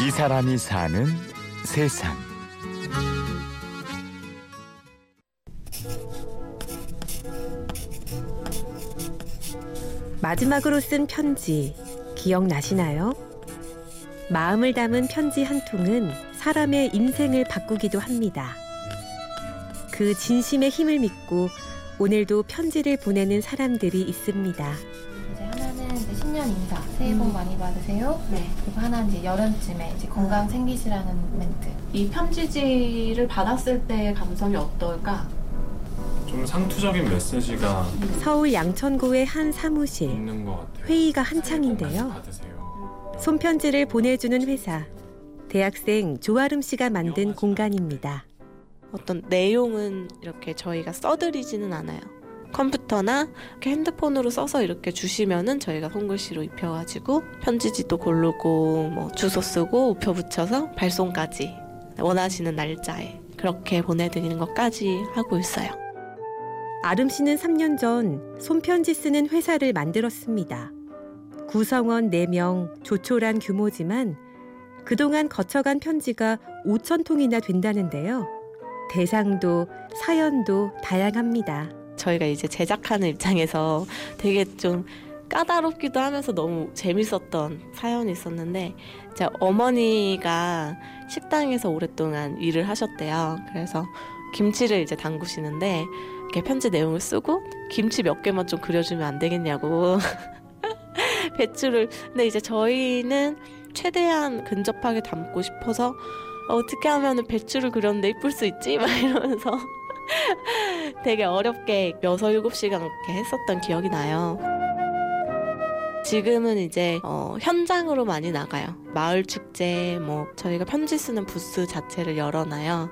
이 사람이 사는 세상. 마지막으로 쓴 편지 기억나시나요? 마음을 담은 편지 한 통은 사람의 인생을 바꾸기도 합니다. 그 진심의 힘을 믿고 오늘도 편지를 보내는 사람들이 있습니다. 신년 인사, 새해 복 많이 받으세요. 네. 그리고 하나는 이제 여름쯤에 이제 건강 챙기시라는 멘트. 이 편지지를 받았을 때의 감성이 어떨까? 좀 상투적인 메시지가 서울 양천구의 한 사무실 있는 것 같아요. 회의가 새해 복 많이 한창인데요. 받으세요. 손편지를 보내주는 회사 대학생 조아름 씨가 만든 공간입니다. 어떤 내용은 이렇게 저희가 써드리지는 않아요. 컴퓨터나 핸드폰으로 써서 이렇게 주시면은 저희가 손글씨로 입혀가지고 편지지도 고르고 뭐 주소 쓰고 우표 붙여서 발송까지 원하시는 날짜에 그렇게 보내드리는 것까지 하고 있어요. 아름 씨는 3년 전 손편지 쓰는 회사를 만들었습니다. 구성원 4명, 조촐한 규모지만 그동안 거쳐간 편지가 5천 통이나 된다는데요. 대상도 사연도 다양합니다. 저희가 이제 제작하는 입장에서 되게 좀 까다롭기도 하면서 너무 재밌었던 사연이 있었는데 제 어머니가 식당에서 오랫동안 일을 하셨대요. 그래서 김치를 이제 담그시는데 이렇게 편지 내용을 쓰고 김치 몇 개만 좀 그려주면 안 되겠냐고 배추를 근데 이제 저희는 최대한 근접하게 담고 싶어서 어떻게 하면 배추를 그렸는데 이쁠 수 있지? 막 이러면서 되게 어렵게 여섯 일곱 시간 이렇게 했었던 기억이 나요. 지금은 이제 어, 현장으로 많이 나가요. 마을 축제, 뭐 저희가 편지 쓰는 부스 자체를 열어놔요.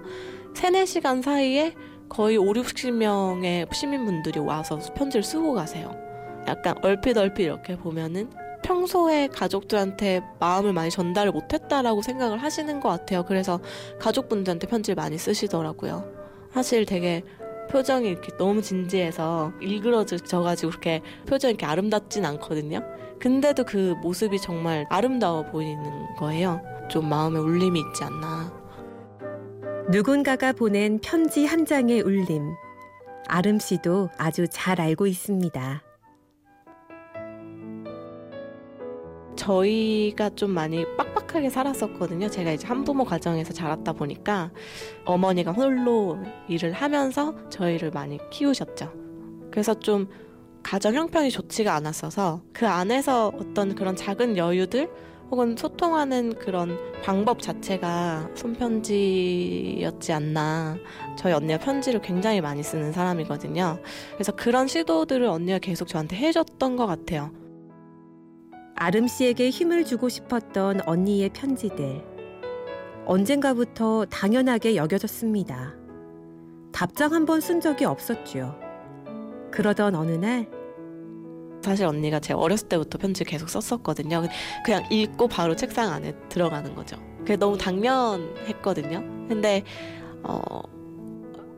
세네 시간 사이에 거의 5, 60명의 시민분들이 와서 편지를 쓰고 가세요. 약간 얼핏 얼핏 이렇게 보면은 평소에 가족들한테 마음을 많이 전달을 못했다라고 생각을 하시는 것 같아요. 그래서 가족분들한테 편지를 많이 쓰시더라고요. 사실 되게 표정이 이렇게 너무 진지해서 일그러져가지고 그렇게 표정이 이렇게 아름답진 않거든요. 근데도 그 모습이 정말 아름다워 보이는 거예요. 좀 마음에 울림이 있지 않나. 누군가가 보낸 편지 한 장의 울림. 아름 씨도 아주 잘 알고 있습니다. 저희가 좀 많이 빡 빡하게 살았었거든요. 제가 이제 한부모 가정에서 자랐다 보니까 어머니가 홀로 일을 하면서 저희를 많이 키우셨죠. 그래서 좀 가정 형편이 좋지가 않았어서 그 안에서 어떤 그런 작은 여유들 혹은 소통하는 그런 방법 자체가 손편지였지 않나. 저희 언니가 편지를 굉장히 많이 쓰는 사람이거든요. 그래서 그런 시도들을 언니가 계속 저한테 해줬던 것 같아요. 아름 씨에게 힘을 주고 싶었던 언니의 편지들. 언젠가부터 당연하게 여겨졌습니다. 답장 한 번 쓴 적이 없었죠. 그러던 어느 날 사실 언니가 제 어렸을 때부터 편지 계속 썼었거든요. 그냥 읽고 바로 책상 안에 들어가는 거죠. 그게 너무 당면했거든요. 근데 어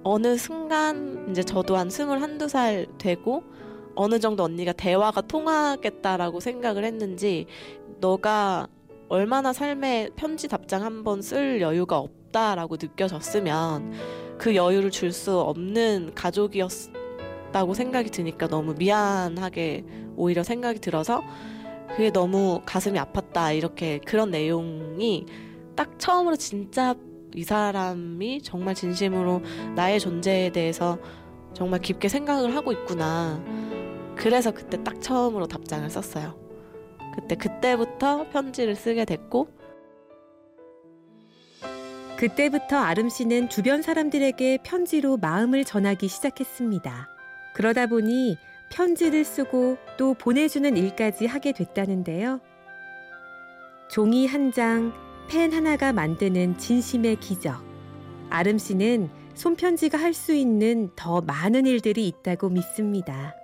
어느 순간 이제 저도 한 스물 한두 살 되고 어느 정도 언니가 대화가 통하겠다라고 생각을 했는지 너가 얼마나 삶에 편지 답장 한 번 쓸 여유가 없다라고 느껴졌으면 그 여유를 줄 수 없는 가족이었다고 생각이 드니까 너무 미안하게 오히려 생각이 들어서 그게 너무 가슴이 아팠다 이렇게 그런 내용이 딱 처음으로 진짜 이 사람이 정말 진심으로 나의 존재에 대해서 정말 깊게 생각을 하고 있구나. 그래서 그때 딱 처음으로 답장을 썼어요. 그때 그때부터 편지를 쓰게 됐고 그때부터 아름 씨는 주변 사람들에게 편지로 마음을 전하기 시작했습니다. 그러다 보니 편지를 쓰고 또 보내주는 일까지 하게 됐다는데요. 종이 한 장, 펜 하나가 만드는 진심의 기적. 아름 씨는 손편지가 할 수 있는 더 많은 일들이 있다고 믿습니다.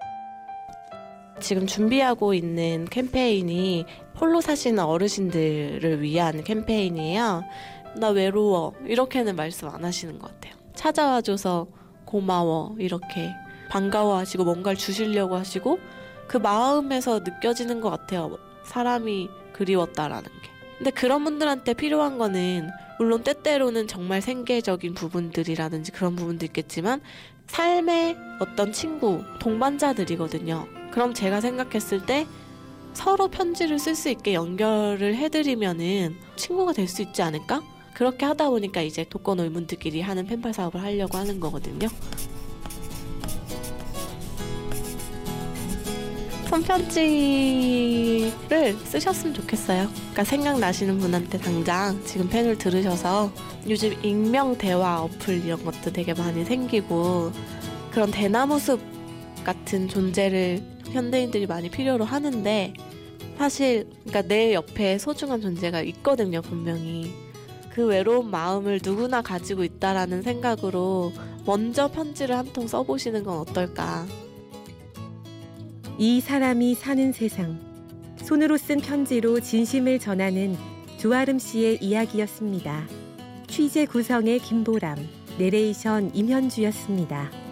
지금 준비하고 있는 캠페인이 홀로 사시는 어르신들을 위한 캠페인이에요. 나 외로워. 이렇게는 말씀 안 하시는 것 같아요. 찾아와줘서 고마워. 이렇게 반가워하시고 뭔가를 주시려고 하시고 그 마음에서 느껴지는 것 같아요. 사람이 그리웠다라는 게. 근데 그런 분들한테 필요한 거는 물론 때때로는 정말 생계적인 부분들이라든지 그런 부분도 있겠지만 삶의 어떤 친구, 동반자들이거든요. 그럼 제가 생각했을 때 서로 편지를 쓸 수 있게 연결을 해드리면은 친구가 될 수 있지 않을까? 그렇게 하다 보니까 이제 독거 놀문들끼리 하는 펜팔 사업을 하려고 하는 거거든요. 손편지를 쓰셨으면 좋겠어요. 그러니까 생각나시는 분한테 당장 지금 펜을 들으셔서 요즘 익명 대화 어플 이런 것도 되게 많이 생기고 그런 대나무 숲 같은 존재를 현대인들이 많이 필요로 하는데 사실 그러니까 내 옆에 소중한 존재가 있거든요 분명히 그 외로운 마음을 누구나 가지고 있다라는 생각으로 먼저 편지를 한 통 써보시는 건 어떨까 이 사람이 사는 세상. 손으로 쓴 편지로 진심을 전하는 조아름 씨의 이야기였습니다. 취재 구성의 김보람, 내레이션 임현주였습니다.